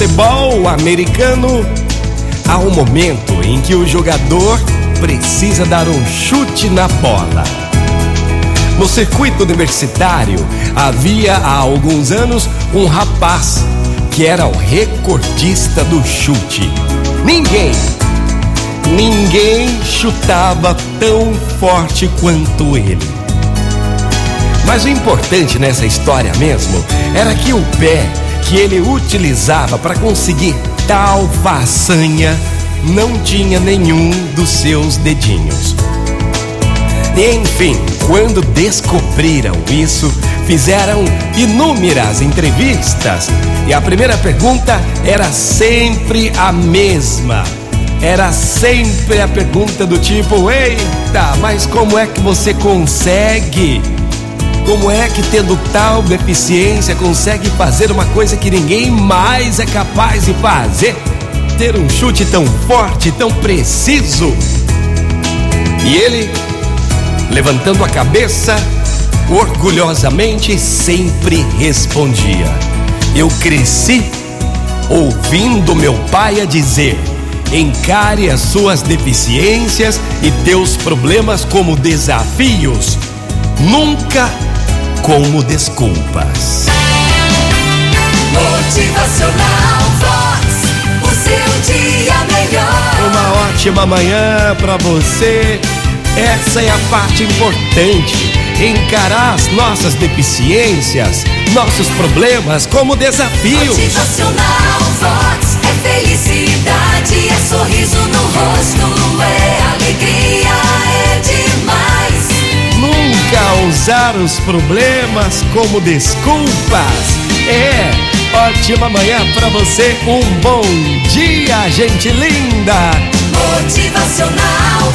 futebol americano, há um momento em que o jogador precisa dar um chute na bola. No circuito universitário, havia há alguns anos um rapaz que era o recordista do chute. Ninguém, ninguém chutava tão forte quanto ele. Mas o importante nessa história mesmo era que o pé que ele utilizava para conseguir tal façanha não tinha nenhum dos seus dedinhos. Enfim, quando descobriram isso, fizeram inúmeras entrevistas e a primeira pergunta era sempre a mesma. Era sempre a pergunta do tipo: Eita, mas como é que você consegue? Como é que, tendo tal deficiência, consegue fazer uma coisa que ninguém mais é capaz de fazer? Ter um chute tão forte, tão preciso. E ele, levantando a cabeça, orgulhosamente sempre respondia: Eu cresci ouvindo meu pai a dizer: encare as suas deficiências e teus problemas como desafios, nunca como desculpas. Motivacional Vox, o seu dia melhor. Uma ótima manhã para você. Essa é a parte importante. Encarar as nossas deficiências, nossos problemas como desafio. Motivacional Vox usar os problemas como desculpas. É, ótima manhã para você. Um bom dia, gente linda. Motivacional